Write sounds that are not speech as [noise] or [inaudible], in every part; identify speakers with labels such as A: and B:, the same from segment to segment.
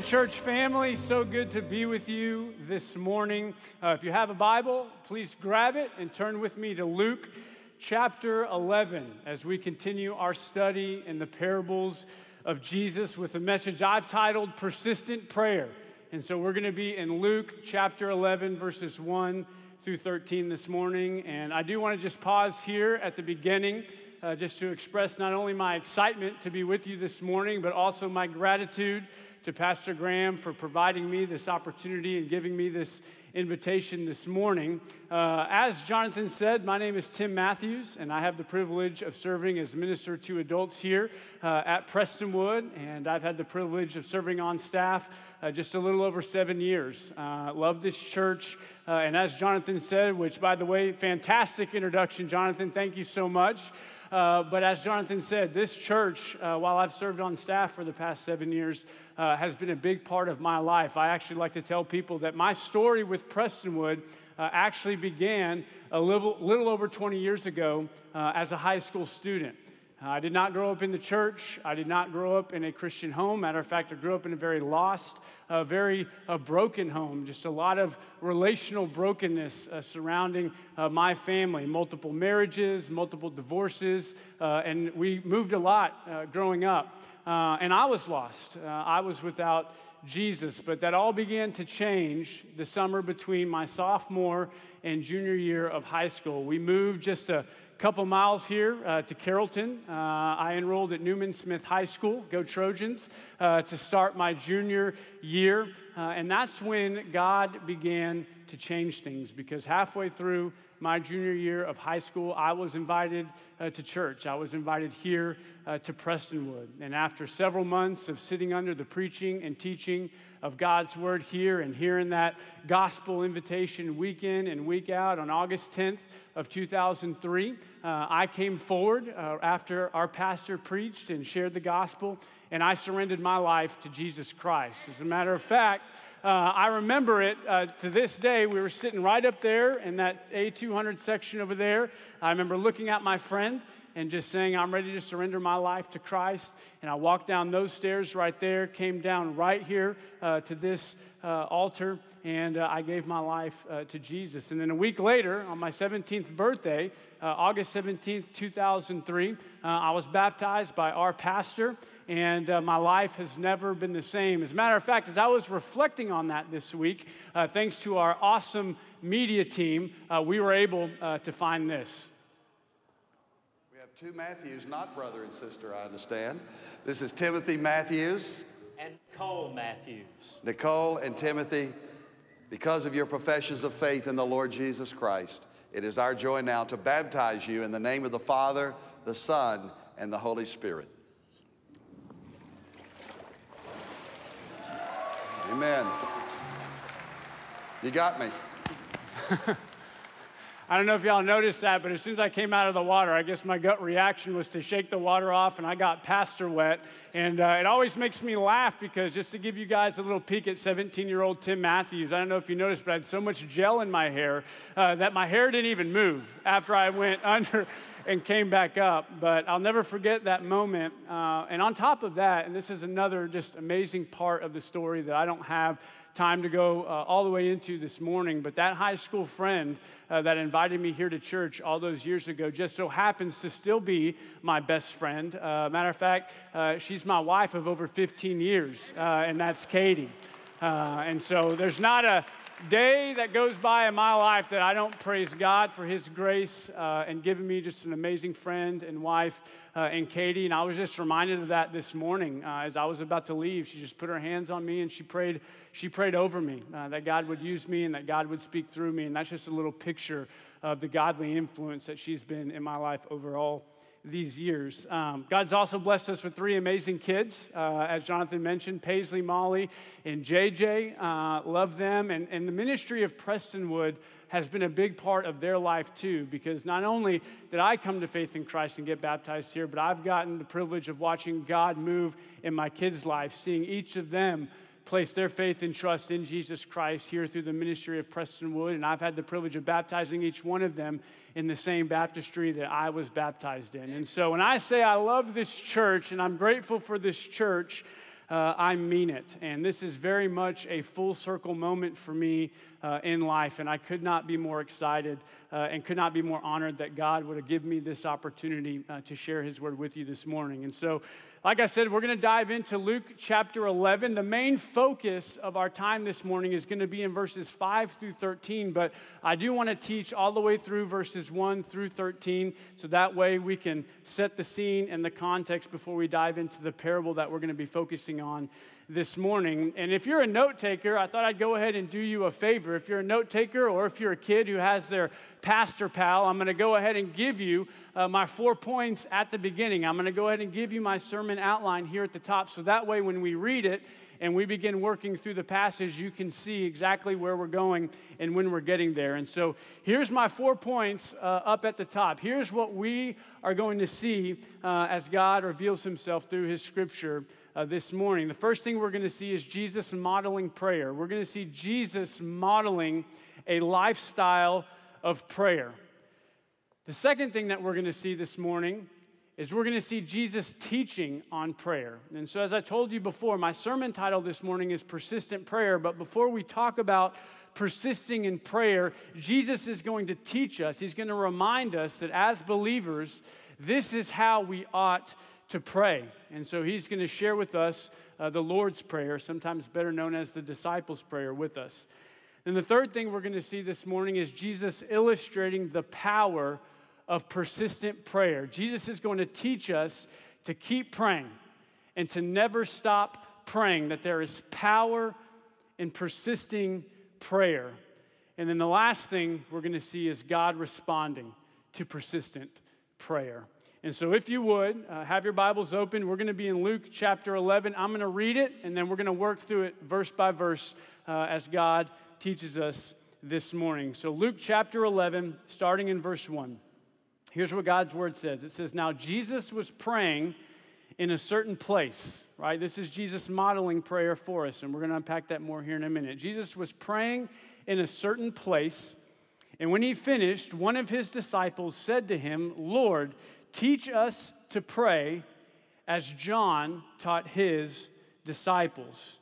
A: morning, church family. So good to be with you this morning. Uh, if you have a Bible, please grab it and turn with me to Luke chapter 11 as we continue our study in the parables of Jesus with a message I've titled Persistent Prayer. And so we're going to be in Luke chapter 11, verses 1 through 13 this morning. And I do want to just pause here at the beginning uh, just to express not only my excitement to be with you this morning, but also my gratitude to Pastor Graham for providing me this opportunity and giving me this invitation this morning. Uh, as Jonathan said, my name is Tim Matthews, and I have the privilege of serving as minister to adults here uh, at Prestonwood. And I've had the privilege of serving on staff uh, just a little over seven years. Uh, love this church. Uh, and as Jonathan said, which by the way, fantastic introduction, Jonathan, thank you so much. Uh, but as Jonathan said, this church, uh, while I've served on staff for the past seven years, uh, has been a big part of my life. I actually like to tell people that my story with Prestonwood uh, actually began a little, little over 20 years ago uh, as a high school student. I did not grow up in the church. I did not grow up in a Christian home. Matter of fact, I grew up in a very lost, uh, very uh, broken home. Just a lot of relational brokenness uh, surrounding uh, my family multiple marriages, multiple divorces, uh, and we moved a lot uh, growing up. and I was lost. I was without Jesus, but that all began to change the summer between my sophomore and junior year of high school. We moved just a couple miles here uh, to Carrollton. Uh, I enrolled at Newman Smith High School, go Trojans, uh, to start my junior year. Uh, and that's when God began to change things because halfway through my junior year of high school, I was invited uh, to church. I was invited here uh, to Prestonwood. And after several months of sitting under the preaching and teaching of God's word here and hearing that gospel invitation week in and week out on August 10th of 2003. Uh, I came forward uh, after our pastor preached and shared the gospel, and I surrendered my life to Jesus Christ. As a matter of fact, uh, I remember it uh, to this day. We were sitting right up there in that A200 section over there. I remember looking at my friend and just saying, I'm ready to surrender my life to Christ. And I walked down those stairs right there, came down right here uh, to this uh, altar, and uh, I gave my life uh, to Jesus. And then a week later, on my 17th birthday, uh, August 17th, 2003, uh, I was baptized by our pastor and uh, my life has never been the same. As a matter of fact, as I was reflecting on that this week, uh, thanks to our awesome media team, uh, we were able to find this We have
B: two Matthews, not brother and sister, I understand. This is Timothy Matthews.
C: And Nicole Matthews.
B: Nicole and Timothy, because of your professions of faith in the Lord Jesus Christ, it is our joy now to baptize you in the name of the Father, the Son, and the Holy Spirit. Amen. You got me. [laughs]
A: I don't know if y'all noticed that, but as soon as I came out of the water, I guess my gut reaction was to shake the water off, and I got pastor wet. And uh, it always makes me laugh because just to give you guys a little peek at 17 year old Tim Matthews, I don't know if you noticed, but I had so much gel in my hair uh, that my hair didn't even move after I went [laughs] under and came back up. But I'll never forget that moment. Uh, and on top of that, and this is another just amazing part of the story that I don't have time to go uh, all the way into this morning, but that high school friend uh, that invited me here to church all those years ago just so happens to still be my best friend. Uh, matter of fact, uh, she's my wife of over 15 years, uh, and that's Katie. And so there's not a day that goes by in my life that I don't praise God for His grace uh, and giving me just an amazing friend and wife uh, and Katie. And I was just reminded of that this morning uh, as I was about to leave. She just put her hands on me and she prayed. She prayed over me uh, that God would use me and that God would speak through me. And that's just a little picture of the godly influence that she's been in my life overall these years. Um, God's also blessed us with three amazing kids, uh, as Jonathan mentioned Paisley, Molly, and JJ. Uh, love them. And, and the ministry of Prestonwood has been a big part of their life too, because not only did I come to faith in Christ and get baptized here, but I've gotten the privilege of watching God move in my kids' life, seeing each of them place their faith and trust in Jesus Christ here through the ministry of Prestonwood. And I've had the privilege of baptizing each one of them in the same baptistry that I was baptized in. And so when I say I love this church and I'm grateful for this church, uh, I mean it. And this is very much a full circle moment for me uh, in life. And I could not be more excited uh, and could not be more honored that God would have given me this opportunity uh, to share His word with you this morning. And so, like I said, we're going to dive into Luke chapter 11. The main focus of our time this morning is going to be in verses 5 through 13, but I do want to teach all the way through verses 1 through 13, so that way we can set the scene and the context before we dive into the parable that we're going to be focusing on this morning. And if you're a note taker, I thought I'd go ahead and do you a favor. If you're a note taker or if you're a kid who has their pastor pal, I'm going to go ahead and give you uh, my four points at the beginning. I'm going to go ahead and give you my sermon outline here at the top so that way when we read it, and we begin working through the passage, you can see exactly where we're going and when we're getting there. And so here's my four points uh, up at the top. Here's what we are going to see uh, as God reveals himself through his scripture uh, this morning. The first thing we're going to see is Jesus modeling prayer. We're going to see Jesus modeling a lifestyle of prayer. The second thing that we're going to see this morning is we're going to see Jesus teaching on prayer. And so, as I told you before, my sermon title this morning is Persistent Prayer. But before we talk about persisting in prayer, Jesus is going to teach us, He's going to remind us that as believers, this is how we ought to pray. And so he's going to share with us uh, the Lord's Prayer, sometimes better known as the disciples' prayer, with us. And the third thing we're going to see this morning is Jesus illustrating the power of persistent prayer. Jesus is going to teach us to keep praying and to never stop praying, that there is power in persisting prayer. And then the last thing we're going to see is God responding to persistent prayer. And so, if you would, uh, have your Bibles open. We're going to be in Luke chapter 11. I'm going to read it, and then we're going to work through it verse by verse uh, as God teaches us this morning. So, Luke chapter 11, starting in verse 1. Here's what God's word says it says, Now Jesus was praying in a certain place, right? This is Jesus modeling prayer for us, and we're going to unpack that more here in a minute. Jesus was praying in a certain place, and when he finished, one of his disciples said to him, Lord, Teach us to pray as John taught his disciples.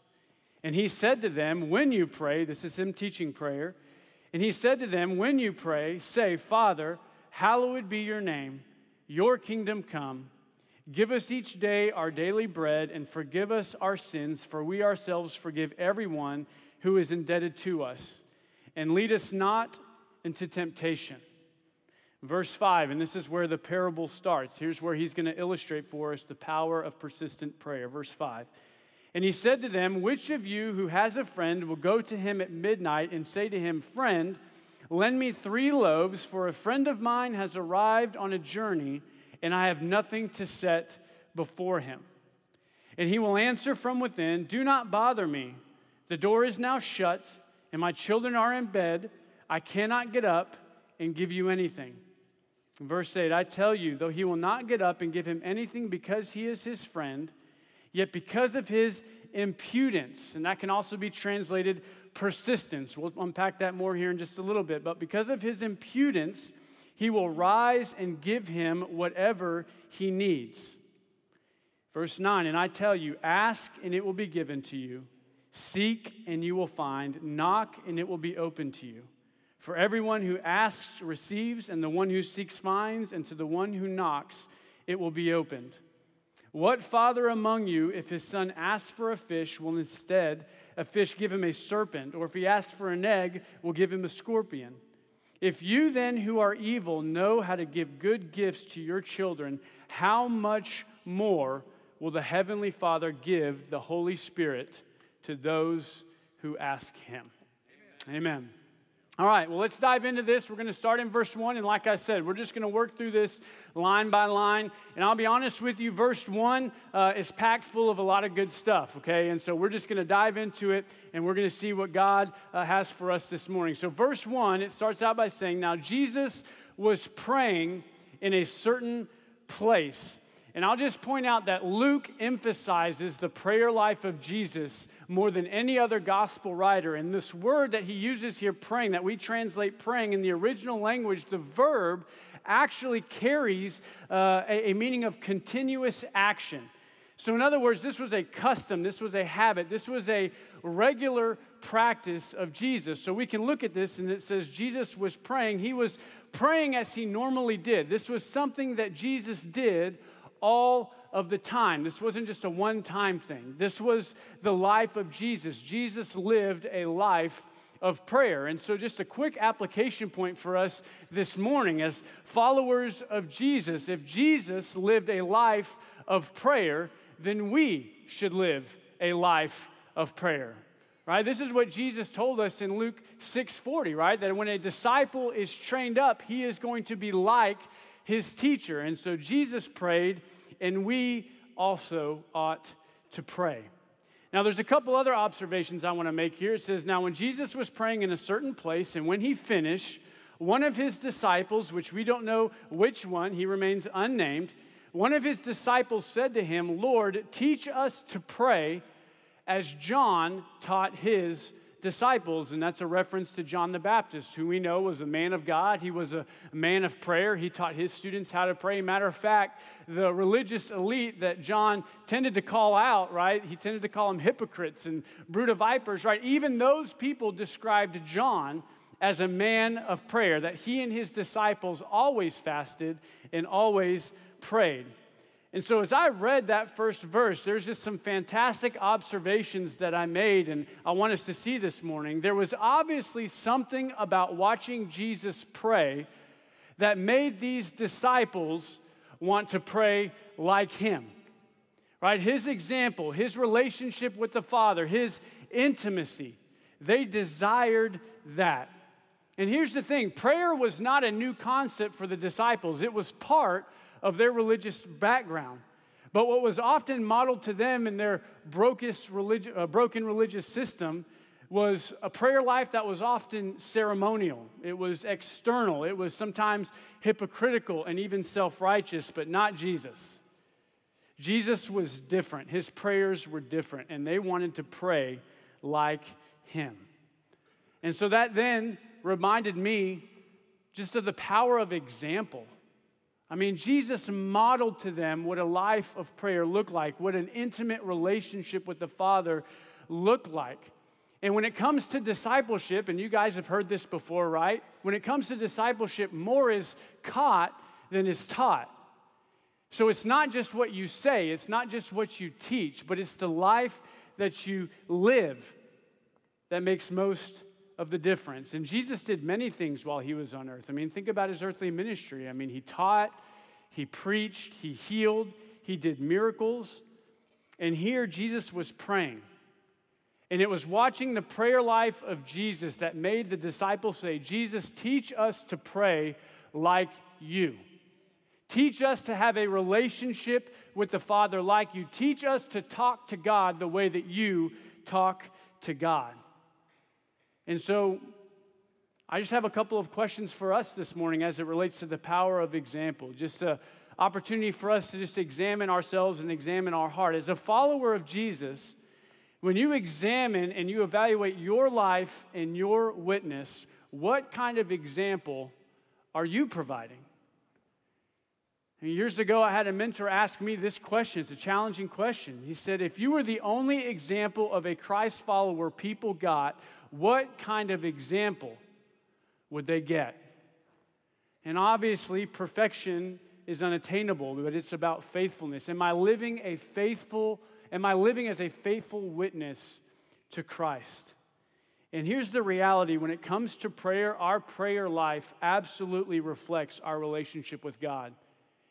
A: And he said to them, When you pray, this is him teaching prayer, and he said to them, When you pray, say, Father, hallowed be your name, your kingdom come. Give us each day our daily bread, and forgive us our sins, for we ourselves forgive everyone who is indebted to us. And lead us not into temptation Verse 5, and this is where the parable starts. Here's where he's going to illustrate for us the power of persistent prayer. Verse 5. And he said to them, Which of you who has a friend will go to him at midnight and say to him, Friend, lend me three loaves, for a friend of mine has arrived on a journey, and I have nothing to set before him? And he will answer from within, Do not bother me. The door is now shut, and my children are in bed. I cannot get up and give you anything. Verse 8 I tell you, though he will not get up and give him anything because he is his friend, yet because of his impudence, and that can also be translated persistence. We'll unpack that more here in just a little bit. But because of his impudence, he will rise and give him whatever he needs. Verse 9, and I tell you, ask and it will be given to you, seek and you will find, knock and it will be open to you. For everyone who asks receives, and the one who seeks finds, and to the one who knocks it will be opened. What father among you, if his son asks for a fish, will instead a fish give him a serpent? Or if he asks for an egg, will give him a scorpion? If you then, who are evil, know how to give good gifts to your children, how much more will the Heavenly Father give the Holy Spirit to those who ask Him? Amen. Amen. All right, well, let's dive into this. We're going to start in verse 1. And like I said, we're just going to work through this line by line. And I'll be honest with you, verse 1 uh, is packed full of a lot of good stuff, okay? And so we're just going to dive into it and we're going to see what God uh, has for us this morning. So, verse 1, it starts out by saying, Now Jesus was praying in a certain place. And I'll just point out that Luke emphasizes the prayer life of Jesus more than any other gospel writer. And this word that he uses here, praying, that we translate praying in the original language, the verb actually carries uh, a, a meaning of continuous action. So, in other words, this was a custom, this was a habit, this was a regular practice of Jesus. So, we can look at this and it says Jesus was praying. He was praying as he normally did. This was something that Jesus did all of the time. This wasn't just a one time thing, this was the life of Jesus. Jesus lived a life of prayer. And so, just a quick application point for us this morning as followers of Jesus if Jesus lived a life of prayer, then we should live a life of prayer. Right? This is what Jesus told us in Luke 6:40, right? That when a disciple is trained up, he is going to be like his teacher. And so Jesus prayed, and we also ought to pray. Now, there's a couple other observations I want to make here. It says, Now, when Jesus was praying in a certain place, and when he finished, one of his disciples, which we don't know which one, he remains unnamed, one of his disciples said to him, Lord, teach us to pray as John taught his disciples. And that's a reference to John the Baptist, who we know was a man of God. He was a man of prayer. He taught his students how to pray. Matter of fact, the religious elite that John tended to call out, right? He tended to call them hypocrites and brood of vipers, right? Even those people described John as a man of prayer, that he and his disciples always fasted and always prayed. And so, as I read that first verse, there's just some fantastic observations that I made, and I want us to see this morning. There was obviously something about watching Jesus pray that made these disciples want to pray like him. Right? His example, his relationship with the Father, his intimacy, they desired that. And here's the thing prayer was not a new concept for the disciples, it was part of their religious background. But what was often modeled to them in their uh, broken religious system was a prayer life that was often ceremonial. It was external. It was sometimes hypocritical and even self righteous, but not Jesus. Jesus was different. His prayers were different, and they wanted to pray like him. And so that then reminded me just of the power of example. I mean, Jesus modeled to them what a life of prayer looked like, what an intimate relationship with the Father looked like. And when it comes to discipleship, and you guys have heard this before, right? When it comes to discipleship, more is caught than is taught. So it's not just what you say, it's not just what you teach, but it's the life that you live that makes most of the difference. And Jesus did many things while he was on earth. I mean, think about his earthly ministry. I mean, he taught, he preached, he healed, he did miracles. And here Jesus was praying. And it was watching the prayer life of Jesus that made the disciples say, Jesus, teach us to pray like you. Teach us to have a relationship with the Father like you. Teach us to talk to God the way that you talk to God. And so I just have a couple of questions for us this morning as it relates to the power of example. Just an opportunity for us to just examine ourselves and examine our heart. As a follower of Jesus, when you examine and you evaluate your life and your witness, what kind of example are you providing? Years ago, I had a mentor ask me this question. It's a challenging question. He said, If you were the only example of a Christ follower people got, what kind of example would they get? And obviously, perfection is unattainable, but it's about faithfulness. Am I living a faithful, am I living as a faithful witness to Christ? And here's the reality when it comes to prayer, our prayer life absolutely reflects our relationship with God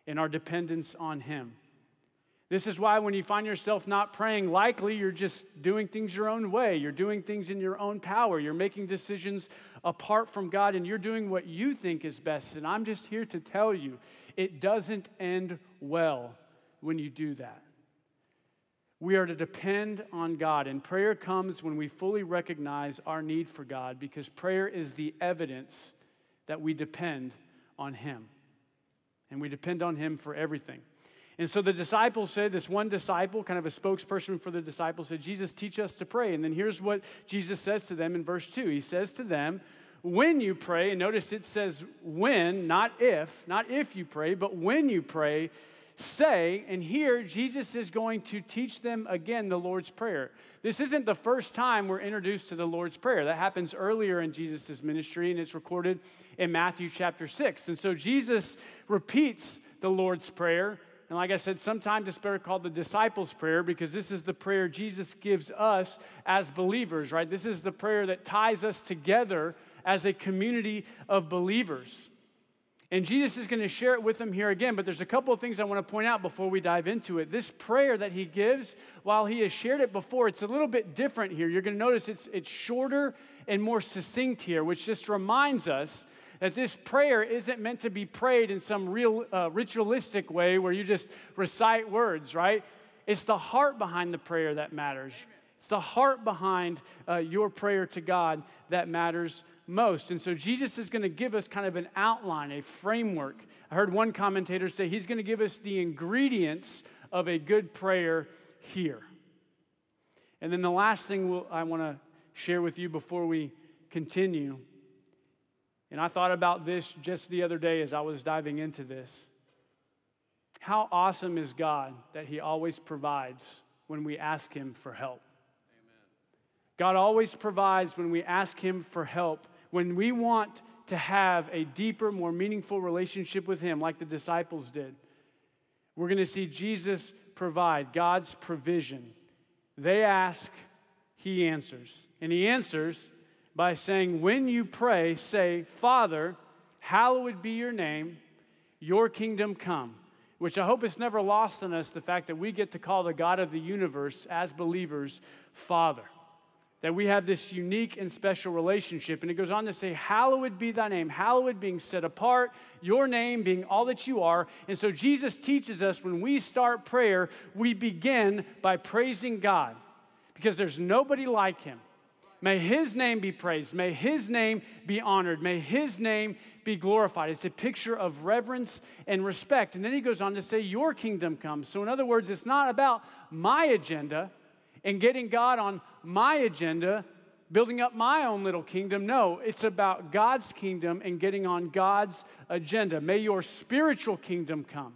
A: and our dependence on Him. This is why when you find yourself not praying, likely you're just doing things your own way. You're doing things in your own power. You're making decisions apart from God and you're doing what you think is best. And I'm just here to tell you it doesn't end well when you do that. We are to depend on God, and prayer comes when we fully recognize our need for God because prayer is the evidence that we depend on Him. And we depend on Him for everything. And so the disciples said, this one disciple, kind of a spokesperson for the disciples, said, Jesus, teach us to pray. And then here's what Jesus says to them in verse 2. He says to them, when you pray, and notice it says when, not if, not if you pray, but when you pray, say. And here, Jesus is going to teach them again the Lord's Prayer. This isn't the first time we're introduced to the Lord's Prayer. That happens earlier in Jesus' ministry, and it's recorded in Matthew chapter 6. And so Jesus repeats the Lord's Prayer. And like I said, sometimes it's better called the disciples' prayer because this is the prayer Jesus gives us as believers, right? This is the prayer that ties us together as a community of believers. And Jesus is going to share it with them here again, but there's a couple of things I want to point out before we dive into it. This prayer that he gives, while he has shared it before, it's a little bit different here. You're going to notice it's, it's shorter and more succinct here, which just reminds us that this prayer isn't meant to be prayed in some real uh, ritualistic way where you just recite words, right? It's the heart behind the prayer that matters. It's the heart behind uh, your prayer to God that matters most. And so Jesus is going to give us kind of an outline, a framework. I heard one commentator say he's going to give us the ingredients of a good prayer here. And then the last thing we'll, I want to share with you before we continue, and I thought about this just the other day as I was diving into this. How awesome is God that He always provides when we ask Him for help? God always provides when we ask Him for help. When we want to have a deeper, more meaningful relationship with Him, like the disciples did, we're going to see Jesus provide God's provision. They ask, He answers. And He answers by saying, When you pray, say, Father, hallowed be your name, your kingdom come. Which I hope is never lost on us the fact that we get to call the God of the universe as believers Father that we have this unique and special relationship. And it goes on to say, Hallowed be thy name, hallowed being set apart, your name being all that you are. And so Jesus teaches us when we start prayer, we begin by praising God because there's nobody like him. May his name be praised. May his name be honored. May his name be glorified. It's a picture of reverence and respect. And then he goes on to say, Your kingdom comes. So, in other words, it's not about my agenda and getting God on my agenda, building up my own little kingdom. No, it's about God's kingdom and getting on God's agenda. May your spiritual kingdom come.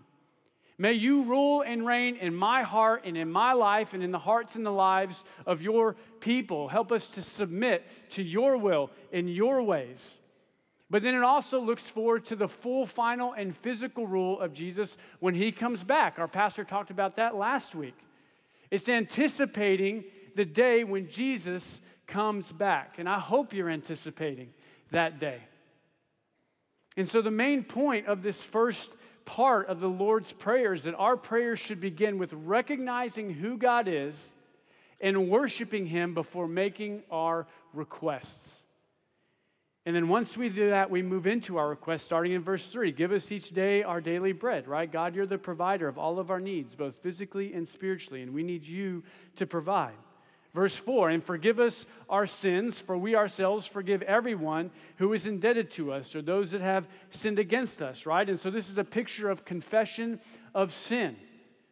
A: May you rule and reign in my heart and in my life and in the hearts and the lives of your people. Help us to submit to your will in your ways. But then it also looks forward to the full, final, and physical rule of Jesus when he comes back. Our pastor talked about that last week. It's anticipating the day when Jesus comes back. And I hope you're anticipating that day. And so, the main point of this first part of the Lord's Prayer is that our prayers should begin with recognizing who God is and worshiping Him before making our requests. And then once we do that, we move into our request starting in verse 3. Give us each day our daily bread, right? God, you're the provider of all of our needs, both physically and spiritually, and we need you to provide. Verse 4 And forgive us our sins, for we ourselves forgive everyone who is indebted to us, or those that have sinned against us, right? And so this is a picture of confession of sin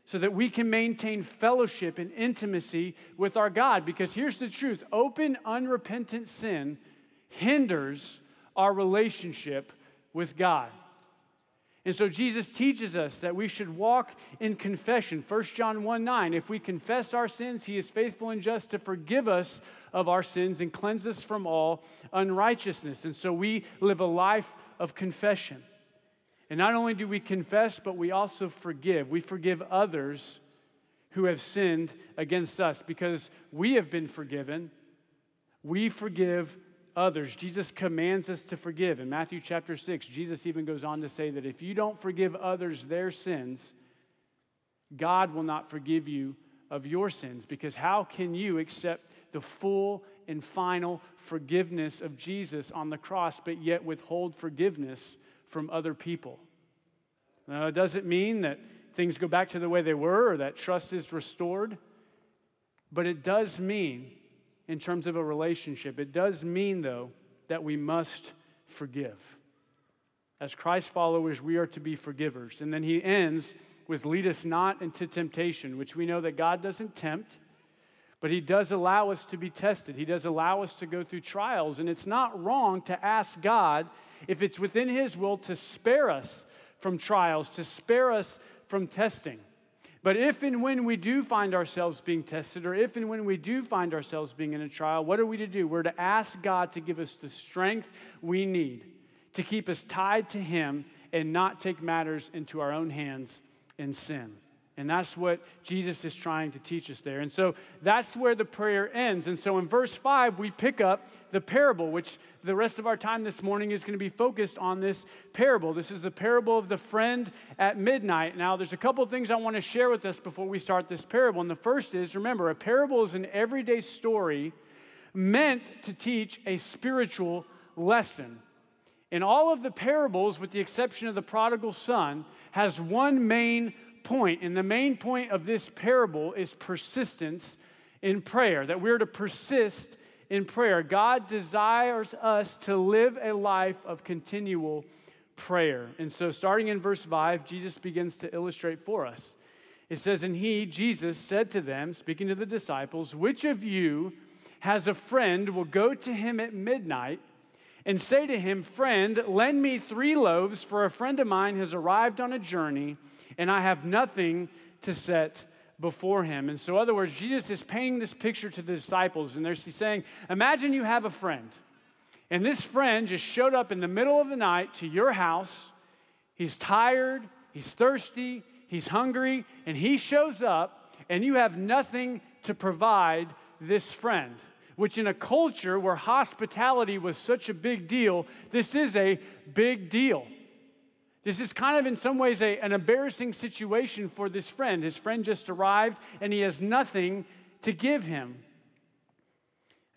A: so that we can maintain fellowship and intimacy with our God. Because here's the truth open, unrepentant sin hinders our relationship with God. And so Jesus teaches us that we should walk in confession. 1 John 1 9, if we confess our sins, he is faithful and just to forgive us of our sins and cleanse us from all unrighteousness. And so we live a life of confession. And not only do we confess, but we also forgive. We forgive others who have sinned against us because we have been forgiven. We forgive others. Jesus commands us to forgive. In Matthew chapter 6, Jesus even goes on to say that if you don't forgive others their sins, God will not forgive you of your sins. Because how can you accept the full and final forgiveness of Jesus on the cross, but yet withhold forgiveness from other people? Now, it doesn't mean that things go back to the way they were or that trust is restored, but it does mean in terms of a relationship. It does mean, though, that we must forgive. As Christ followers, we are to be forgivers. And then he ends with lead us not into temptation, which we know that God doesn't tempt, but he does allow us to be tested. He does allow us to go through trials. And it's not wrong to ask God if it's within his will to spare us from trials, to spare us from testing. But if and when we do find ourselves being tested, or if and when we do find ourselves being in a trial, what are we to do? We're to ask God to give us the strength we need to keep us tied to Him and not take matters into our own hands in sin. And that's what Jesus is trying to teach us there. And so that's where the prayer ends. And so in verse 5, we pick up the parable, which the rest of our time this morning is going to be focused on this parable. This is the parable of the friend at midnight. Now, there's a couple things I want to share with us before we start this parable. And the first is remember, a parable is an everyday story meant to teach a spiritual lesson. And all of the parables, with the exception of the prodigal son, has one main point. And the main point of this parable is persistence in prayer, that we're to persist in prayer. God desires us to live a life of continual prayer. And so, starting in verse 5, Jesus begins to illustrate for us. It says, And he, Jesus, said to them, speaking to the disciples, Which of you has a friend will go to him at midnight and say to him, Friend, lend me three loaves, for a friend of mine has arrived on a journey and I have nothing to set before him. And so, in other words, Jesus is painting this picture to the disciples, and they're saying, Imagine you have a friend, and this friend just showed up in the middle of the night to your house. He's tired, he's thirsty, he's hungry, and he shows up, and you have nothing to provide this friend. Which, in a culture where hospitality was such a big deal, this is a big deal. This is kind of, in some ways, a, an embarrassing situation for this friend. His friend just arrived and he has nothing to give him.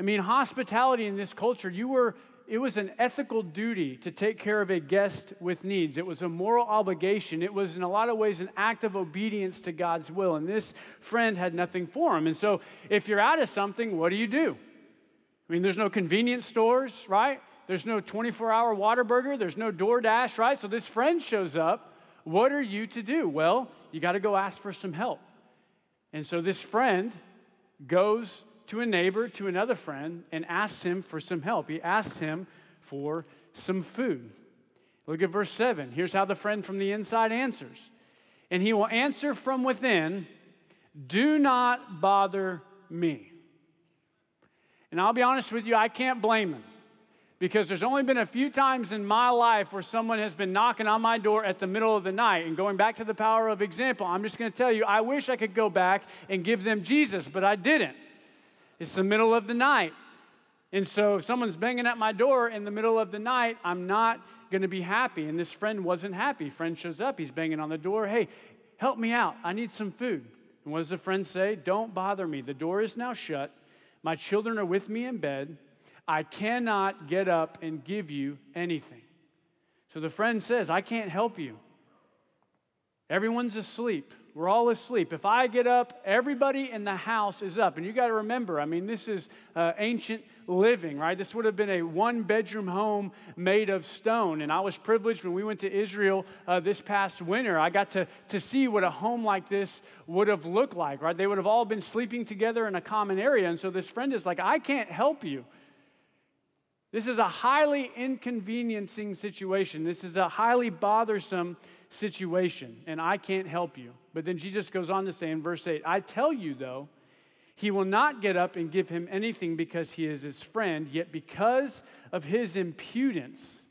A: I mean, hospitality in this culture, you were, it was an ethical duty to take care of a guest with needs. It was a moral obligation. It was, in a lot of ways, an act of obedience to God's will. And this friend had nothing for him. And so, if you're out of something, what do you do? I mean, there's no convenience stores, right? There's no 24 hour Whataburger. There's no DoorDash, right? So this friend shows up. What are you to do? Well, you got to go ask for some help. And so this friend goes to a neighbor, to another friend, and asks him for some help. He asks him for some food. Look at verse 7. Here's how the friend from the inside answers. And he will answer from within, Do not bother me. And I'll be honest with you, I can't blame him because there's only been a few times in my life where someone has been knocking on my door at the middle of the night. And going back to the power of example, I'm just going to tell you, I wish I could go back and give them Jesus, but I didn't. It's the middle of the night. And so if someone's banging at my door in the middle of the night, I'm not going to be happy. And this friend wasn't happy. Friend shows up, he's banging on the door. Hey, help me out. I need some food. And what does the friend say? Don't bother me. The door is now shut. My children are with me in bed. I cannot get up and give you anything. So the friend says, I can't help you. Everyone's asleep. We're all asleep. If I get up, everybody in the house is up. And you got to remember, I mean, this is uh, ancient living, right? This would have been a one bedroom home made of stone. And I was privileged when we went to Israel uh, this past winter. I got to, to see what a home like this would have looked like, right? They would have all been sleeping together in a common area. And so this friend is like, I can't help you. This is a highly inconveniencing situation. This is a highly bothersome situation, and I can't help you. But then Jesus goes on to say in verse 8, I tell you, though, he will not get up and give him anything because he is his friend, yet because of his impudence,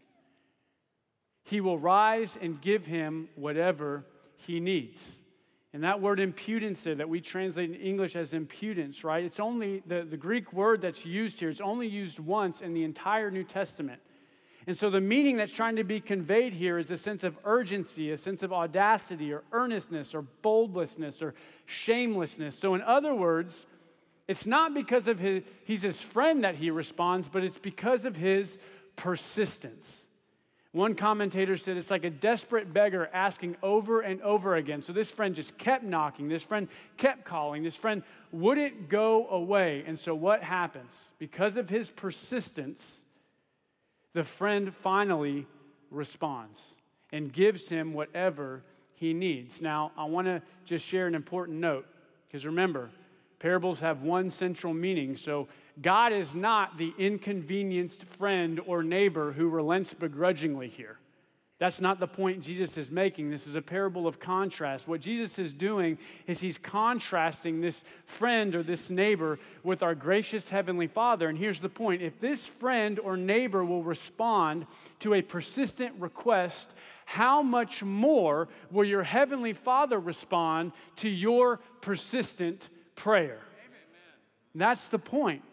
A: he will rise and give him whatever he needs. And that word impudence that we translate in English as impudence, right? It's only the, the Greek word that's used here, it's only used once in the entire New Testament. And so the meaning that's trying to be conveyed here is a sense of urgency, a sense of audacity or earnestness or boldlessness or shamelessness. So, in other words, it's not because of his, he's his friend that he responds, but it's because of his persistence. One commentator said it's like a desperate beggar asking over and over again. So this friend just kept knocking. This friend kept calling. This friend wouldn't go away. And so what happens? Because of his persistence, the friend finally responds and gives him whatever he needs. Now, I want to just share an important note because remember, parables have one central meaning. So God is not the inconvenienced friend or neighbor who relents begrudgingly here. That's not the point Jesus is making. This is a parable of contrast. What Jesus is doing is he's contrasting this friend or this neighbor with our gracious Heavenly Father. And here's the point if this friend or neighbor will respond to a persistent request, how much more will your Heavenly Father respond to your persistent prayer? That's the point.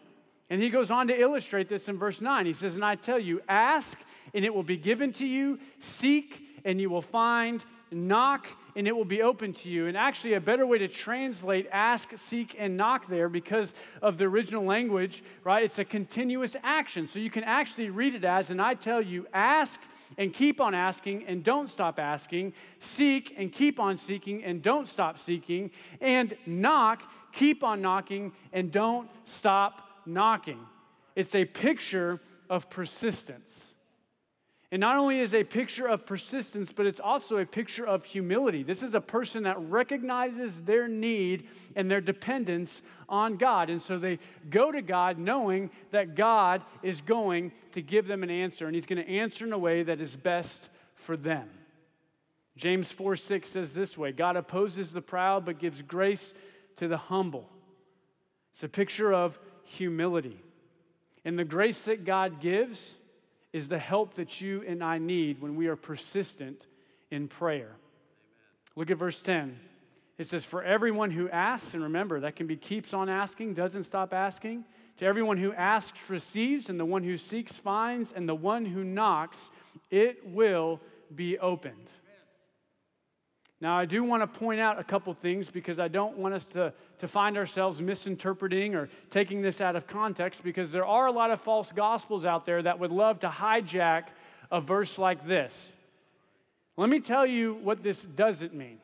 A: And he goes on to illustrate this in verse 9. He says, And I tell you, ask and it will be given to you. Seek and you will find. Knock and it will be open to you. And actually, a better way to translate ask, seek, and knock there because of the original language, right? It's a continuous action. So you can actually read it as, and I tell you, ask and keep on asking and don't stop asking. Seek and keep on seeking and don't stop seeking. And knock, keep on knocking and don't stop knocking. It's a picture of persistence. And not only is a picture of persistence, but it's also a picture of humility. This is a person that recognizes their need and their dependence on God. And so they go to God knowing that God is going to give them an answer, and He's going to answer in a way that is best for them. James 4 6 says this way God opposes the proud, but gives grace to the humble. It's a picture of humility. And the grace that God gives is the help that you and I need when we are persistent in prayer. Look at verse 10. It says, For everyone who asks, and remember, that can be keeps on asking, doesn't stop asking. To everyone who asks, receives, and the one who seeks, finds, and the one who knocks, it will be opened. Now, I do want to point out a couple things because I don't want us to, to find ourselves misinterpreting or taking this out of context because there are a lot of false gospels out there that would love to hijack a verse like this. Let me tell you what this doesn't mean.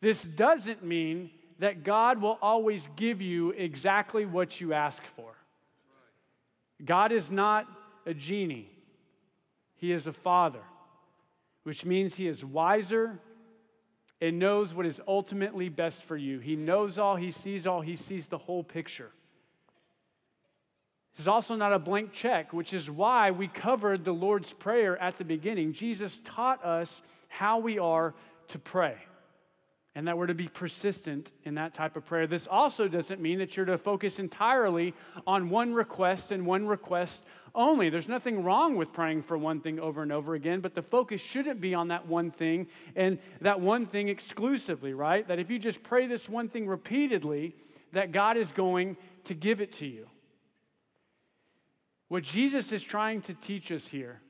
A: This doesn't mean that God will always give you exactly what you ask for. God is not a genie, He is a father, which means He is wiser and knows what is ultimately best for you. He knows all, He sees all, He sees the whole picture. This is also not a blank check, which is why we covered the Lord's Prayer at the beginning. Jesus taught us how we are to pray and that we're to be persistent in that type of prayer. This also doesn't mean that you're to focus entirely on one request and one request only. There's nothing wrong with praying for one thing over and over again, but the focus shouldn't be on that one thing and that one thing exclusively, right? That if you just pray this one thing repeatedly, that God is going to give it to you. What Jesus is trying to teach us here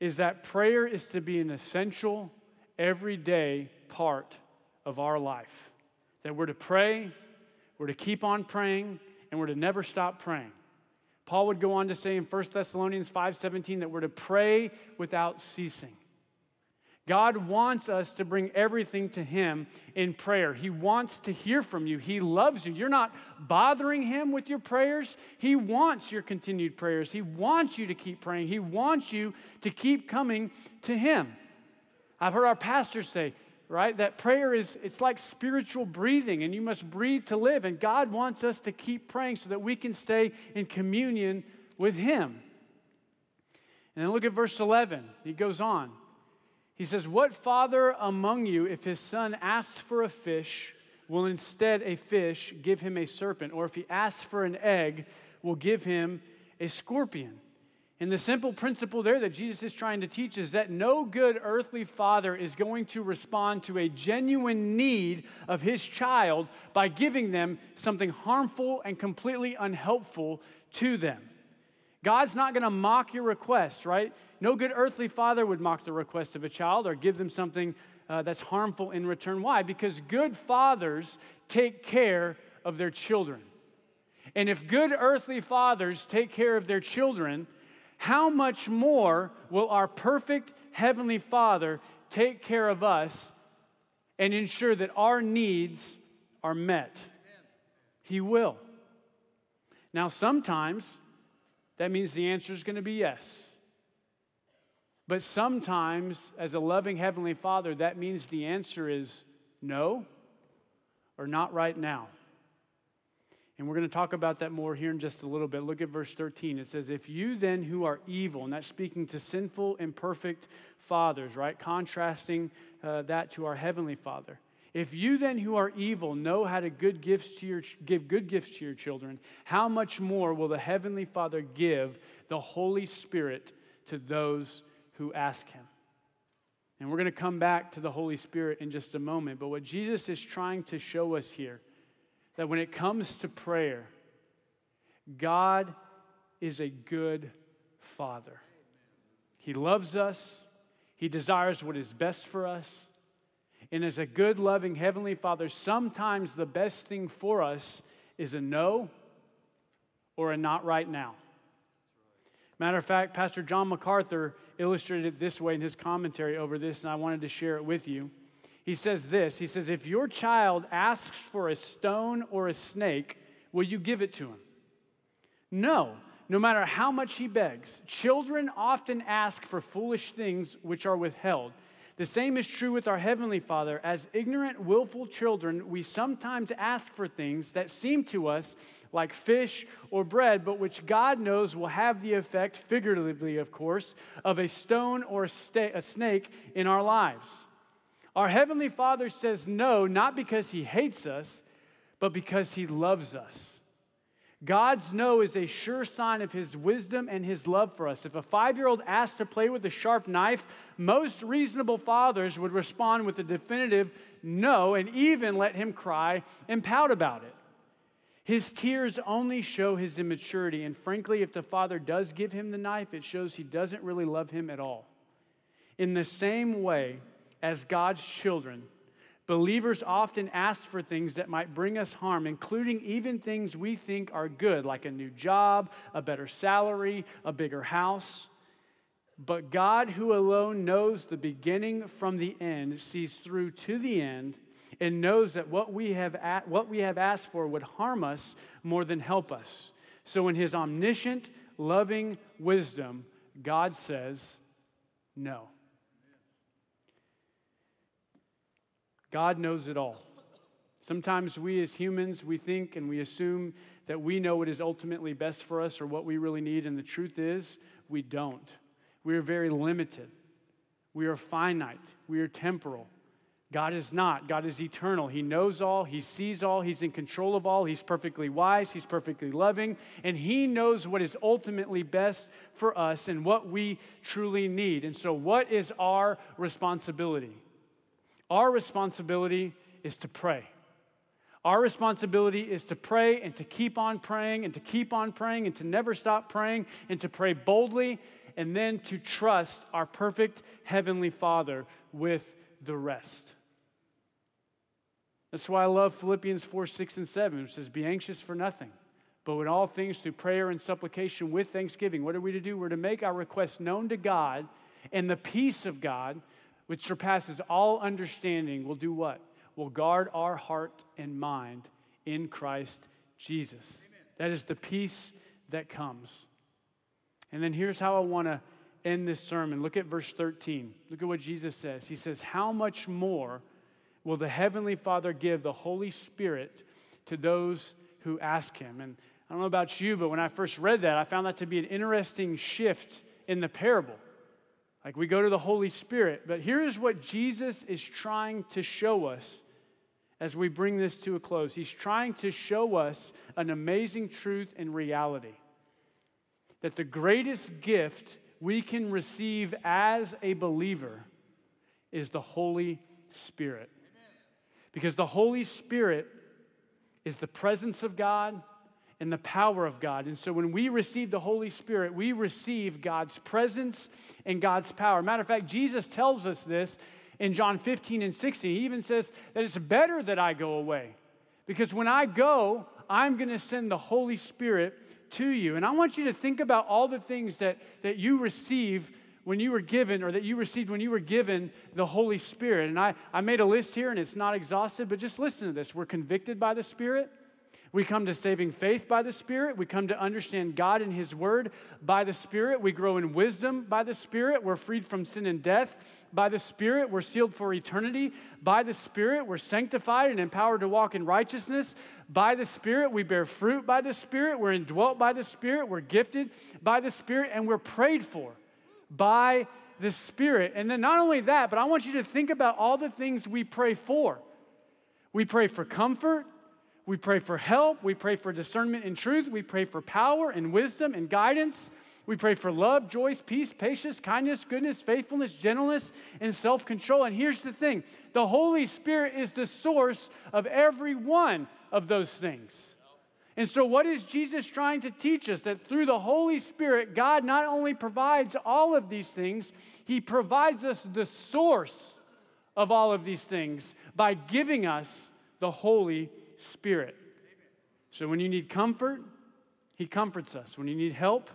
A: is that prayer is to be an essential, everyday part of our life. That we're to pray, we're to keep on praying, and we're to never stop praying. Paul would go on to say in 1 Thessalonians 5:17 that we're to pray without ceasing. God wants us to bring everything to Him in prayer. He wants to hear from you. He loves you. You're not bothering Him with your prayers. He wants your continued prayers. He wants you to keep praying. He wants you to keep coming to Him. I've heard our pastors say, right? That prayer is, it's like spiritual breathing, and you must breathe to live. And God wants us to keep praying so that we can stay in communion with Him. And then look at verse 11. He goes on. He says, What father among you, if his son asks for a fish, will instead a fish give him a serpent? Or if he asks for an egg, will give him a scorpion? And the simple principle there that Jesus is trying to teach is that no good earthly father is going to respond to a genuine need of his child by giving them something harmful and completely unhelpful to them. God's not going to mock your request, right? No good earthly father would mock the request of a child or give them something uh, that's harmful in return. Why? Because good fathers take care of their children. And if good earthly fathers take care of their children, how much more will our perfect Heavenly Father take care of us and ensure that our needs are met? He will. Now, sometimes that means the answer is going to be yes. But sometimes, as a loving Heavenly Father, that means the answer is no or not right now. And we're going to talk about that more here in just a little bit. Look at verse 13. It says, If you then who are evil, and that's speaking to sinful, imperfect fathers, right? Contrasting uh, that to our heavenly Father. If you then who are evil know how to good gifts to your, give good gifts to your children, how much more will the heavenly Father give the Holy Spirit to those who ask him? And we're going to come back to the Holy Spirit in just a moment. But what Jesus is trying to show us here that when it comes to prayer, God is a good Father. He loves us, He desires what is best for us. And as a good, loving Heavenly Father, sometimes the best thing for us is a no or a not right now. Matter of fact, Pastor John MacArthur illustrated it this way in his commentary over this, and I wanted to share it with you. He says this He says, If your child asks for a stone or a snake, will you give it to him? No, no matter how much he begs. Children often ask for foolish things which are withheld. The same is true with our Heavenly Father. As ignorant, willful children, we sometimes ask for things that seem to us like fish or bread, but which God knows will have the effect, figuratively, of course, of a stone or a, snake in our lives. Our Heavenly Father says no, not because He hates us, but because He loves us. God's no is a sure sign of his wisdom and his love for us. If a five year old asked to play with a sharp knife, most reasonable fathers would respond with a definitive no and even let him cry and pout about it. His tears only show his immaturity, and frankly, if the father does give him the knife, it shows he doesn't really love him at all. In the same way as God's children, Believers often ask for things that might bring us harm, including even things we think are good, like a new job, a better salary, a bigger house. But God, who alone knows the beginning from the end, sees through to the end and knows that what we have, at, what we have asked for would harm us more than help us. So, in his omniscient, loving wisdom, God says, No. God knows it all. Sometimes we as humans, we think and we assume that we know what is ultimately best for us or what we really need, and the truth is, we don't. We are very limited. We are finite. We are temporal. God is not. God is eternal. He knows all. He sees all. He's in control of all. He's perfectly wise. He's perfectly loving. And He knows what is ultimately best for us and what we truly need. And so, what is our responsibility? Our responsibility is to pray. Our responsibility is to pray and to keep on praying and to keep on praying and to never stop praying and to pray boldly and then to trust our perfect Heavenly Father with the rest. That's why I love Philippians 4 6 and 7, which says, Be anxious for nothing, but with all things through prayer and supplication with thanksgiving. What are we to do? We're to make our requests known to God, and the peace of God, which surpasses all understanding, will do what? Will guard our heart and mind in Christ Jesus. Amen. That is the peace that comes. And then here's how I want to end this sermon. Look at verse 13. Look at what Jesus says. He says, How much more will the Heavenly Father give the Holy Spirit to those who ask Him? And I don't know about you, but when I first read that, I found that to be an interesting shift in the parable. Like we go to the Holy Spirit. But here's what Jesus is trying to show us as we bring this to a close. He's trying to show us an amazing truth and reality that the greatest gift we can receive as a believer is the Holy Spirit. Because the Holy Spirit is the presence of God and the power of God. And so when we receive the Holy Spirit, we receive God's presence and God's power. Matter of fact, Jesus tells us this in John 15 and 16. He even says that it's better that I go away because when I go, I'm going to send the Holy Spirit to you. And I want you to think about all the things that, that you receive when you were given or that you received when you were given the Holy Spirit. And I, I made a list here and it's not exhaustive, but just listen to this. We're convicted by the Spirit. We come to saving faith by the Spirit. We come to understand God and His Word by the Spirit. We grow in wisdom by the Spirit. We're freed from sin and death by the Spirit. We're sealed for eternity by the Spirit. We're sanctified and empowered to walk in righteousness by the Spirit. We bear fruit by the Spirit. We're indwelt by the Spirit. We're gifted by the Spirit. And we're prayed for by the Spirit. And then not only that, but I want you to think about all the things we pray for. We pray for comfort. We pray for help. We pray for discernment and truth. We pray for power and wisdom and guidance. We pray for love, joy, peace, patience, kindness, goodness, faithfulness, gentleness, and self control. And here's the thing the Holy Spirit is the source of every one of those things. And so, what is Jesus trying to teach us? That through the Holy Spirit, God not only provides all of these things, He provides us the source of all of these things by giving us the Holy Spirit. So when you need comfort, He comforts us. When you need help,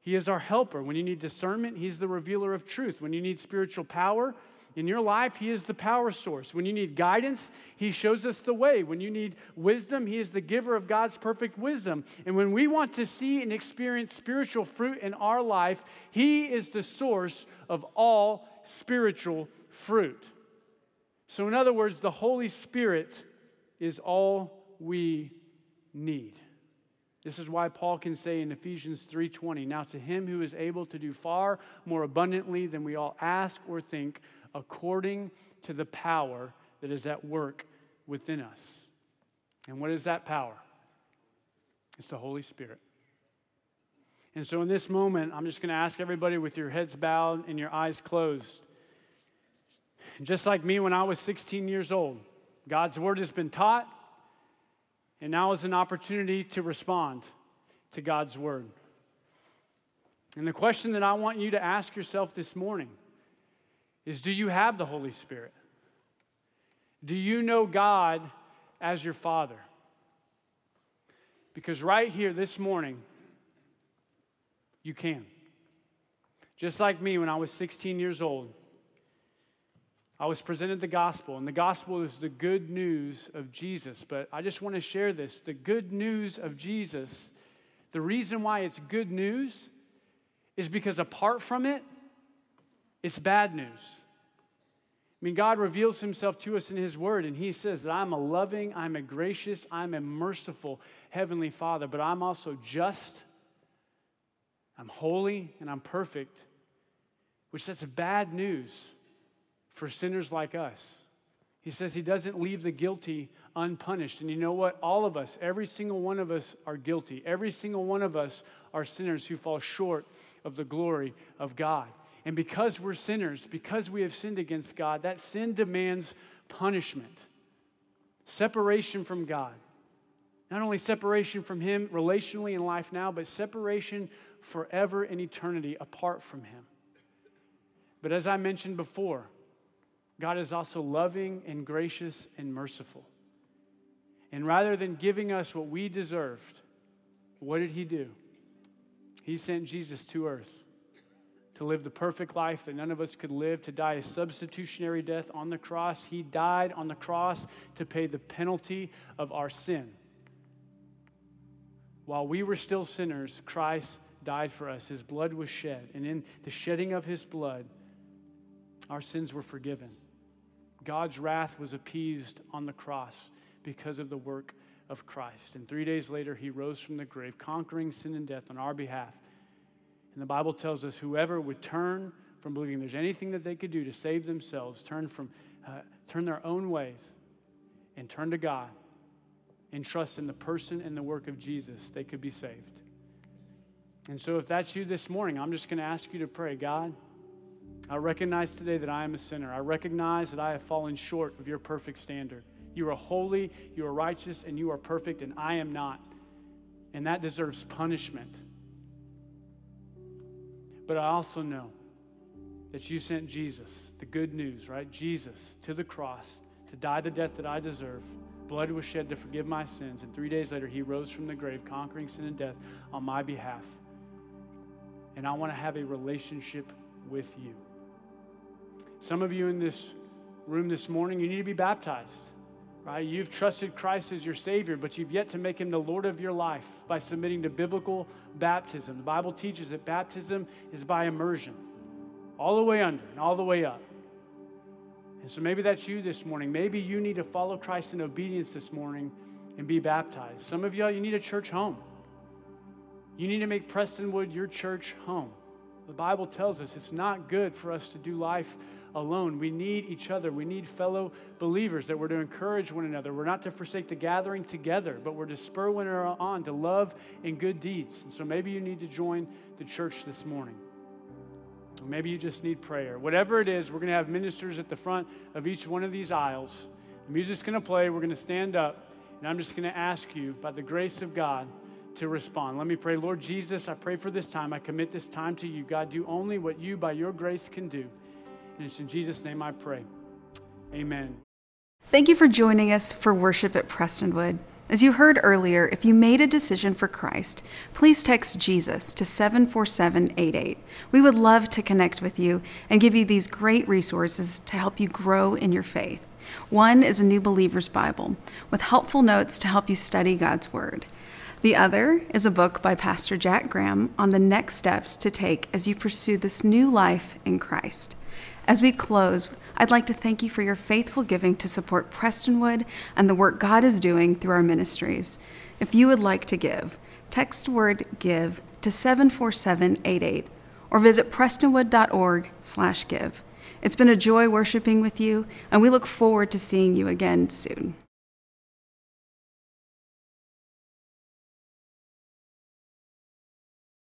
A: He is our helper. When you need discernment, He's the revealer of truth. When you need spiritual power, in your life, He is the power source. When you need guidance, He shows us the way. When you need wisdom, He is the giver of God's perfect wisdom. And when we want to see and experience spiritual fruit in our life, He is the source of all spiritual fruit. So, in other words, the Holy Spirit is all we need. This is why Paul can say in Ephesians 3:20, "Now to him who is able to do far more abundantly than we all ask or think, according to the power that is at work within us." And what is that power? It's the Holy Spirit. And so in this moment, I'm just going to ask everybody with your heads bowed and your eyes closed. Just like me when I was 16 years old, God's word has been taught, and now is an opportunity to respond to God's word. And the question that I want you to ask yourself this morning is Do you have the Holy Spirit? Do you know God as your Father? Because right here this morning, you can. Just like me when I was 16 years old, I was presented the gospel, and the gospel is the good news of Jesus. But I just want to share this the good news of Jesus, the reason why it's good news is because apart from it, it's bad news. I mean, God reveals himself to us in his word, and he says that I'm a loving, I'm a gracious, I'm a merciful heavenly father, but I'm also just, I'm holy, and I'm perfect, which that's bad news for sinners like us. He says he doesn't leave the guilty unpunished. And you know what? All of us, every single one of us are guilty. Every single one of us are sinners who fall short of the glory of God. And because we're sinners, because we have sinned against God, that sin demands punishment, separation from God. Not only separation from Him relationally in life now, but separation forever in eternity apart from Him. But as I mentioned before, God is also loving and gracious and merciful. And rather than giving us what we deserved, what did He do? He sent Jesus to earth to live the perfect life that none of us could live, to die a substitutionary death on the cross. He died on the cross to pay the penalty of our sin. While we were still sinners, Christ died for us. His blood was shed. And in the shedding of his blood, our sins were forgiven. God's wrath was appeased on the cross because of the work of Christ. And three days later, he rose from the grave, conquering sin and death on our behalf. And the Bible tells us whoever would turn from believing there's anything that they could do to save themselves, turn from uh, turn their own ways and turn to God and trust in the person and the work of Jesus, they could be saved. And so if that's you this morning, I'm just going to ask you to pray, God, I recognize today that I am a sinner. I recognize that I have fallen short of your perfect standard. You are holy, you are righteous, and you are perfect, and I am not. And that deserves punishment. But I also know that you sent Jesus, the good news, right? Jesus to the cross to die the death that I deserve. Blood was shed to forgive my sins, and three days later, he rose from the grave, conquering sin and death on my behalf. And I want to have a relationship with you. Some of you in this room this morning, you need to be baptized. right? You've trusted Christ as your Savior, but you've yet to make Him the Lord of your life by submitting to biblical baptism. The Bible teaches that baptism is by immersion, all the way under and all the way up. And so maybe that's you this morning. Maybe you need to follow Christ in obedience this morning and be baptized. Some of y'all, you need a church home. You need to make Prestonwood your church home. The Bible tells us it's not good for us to do life alone. We need each other. We need fellow believers that we're to encourage one another. We're not to forsake the gathering together, but we're to spur one another on to love and good deeds. And so maybe you need to join the church this morning. maybe you just need prayer. Whatever it is, we're going to have ministers at the front of each one of these aisles. The music's going to play. We're going to stand up. And I'm just going to ask you, by the grace of God, to respond. Let me pray. Lord Jesus, I pray for this time. I commit this time to you. God, do only what you, by your grace, can do. And it's in Jesus' name I pray. Amen.
D: Thank you for joining us for worship at Prestonwood. As you heard earlier, if you made a decision for Christ, please text Jesus to 74788. We would love to connect with you and give you these great resources to help you grow in your faith. One is a New Believer's Bible with helpful notes to help you study God's Word. The other is a book by Pastor Jack Graham on the next steps to take as you pursue this new life in Christ. As we close, I'd like to thank you for your faithful giving to support Prestonwood and the work God is doing through our ministries. If you would like to give, text word give to 74788 or visit prestonwood.org/give. It's been a joy worshiping with you, and we look forward to seeing you again soon.